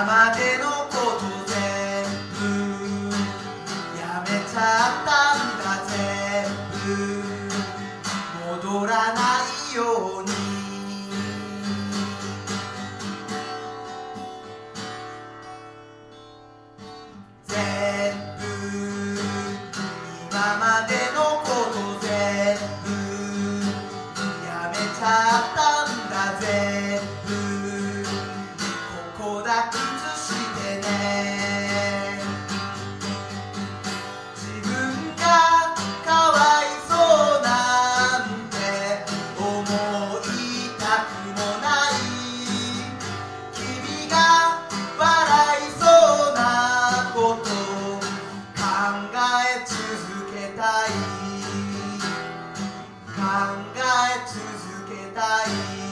までのこと全部。やめちゃったんだ全部。tá aí.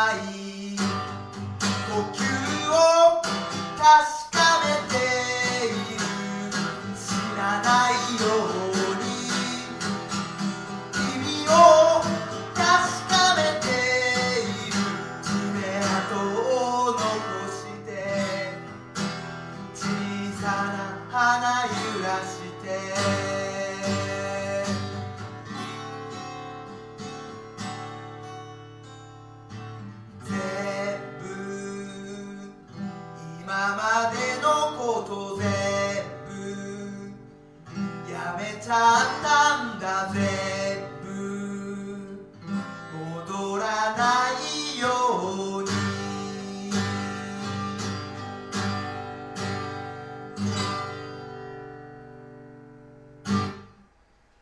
さな花揺らして」「全部今までのこと全部やめちゃった」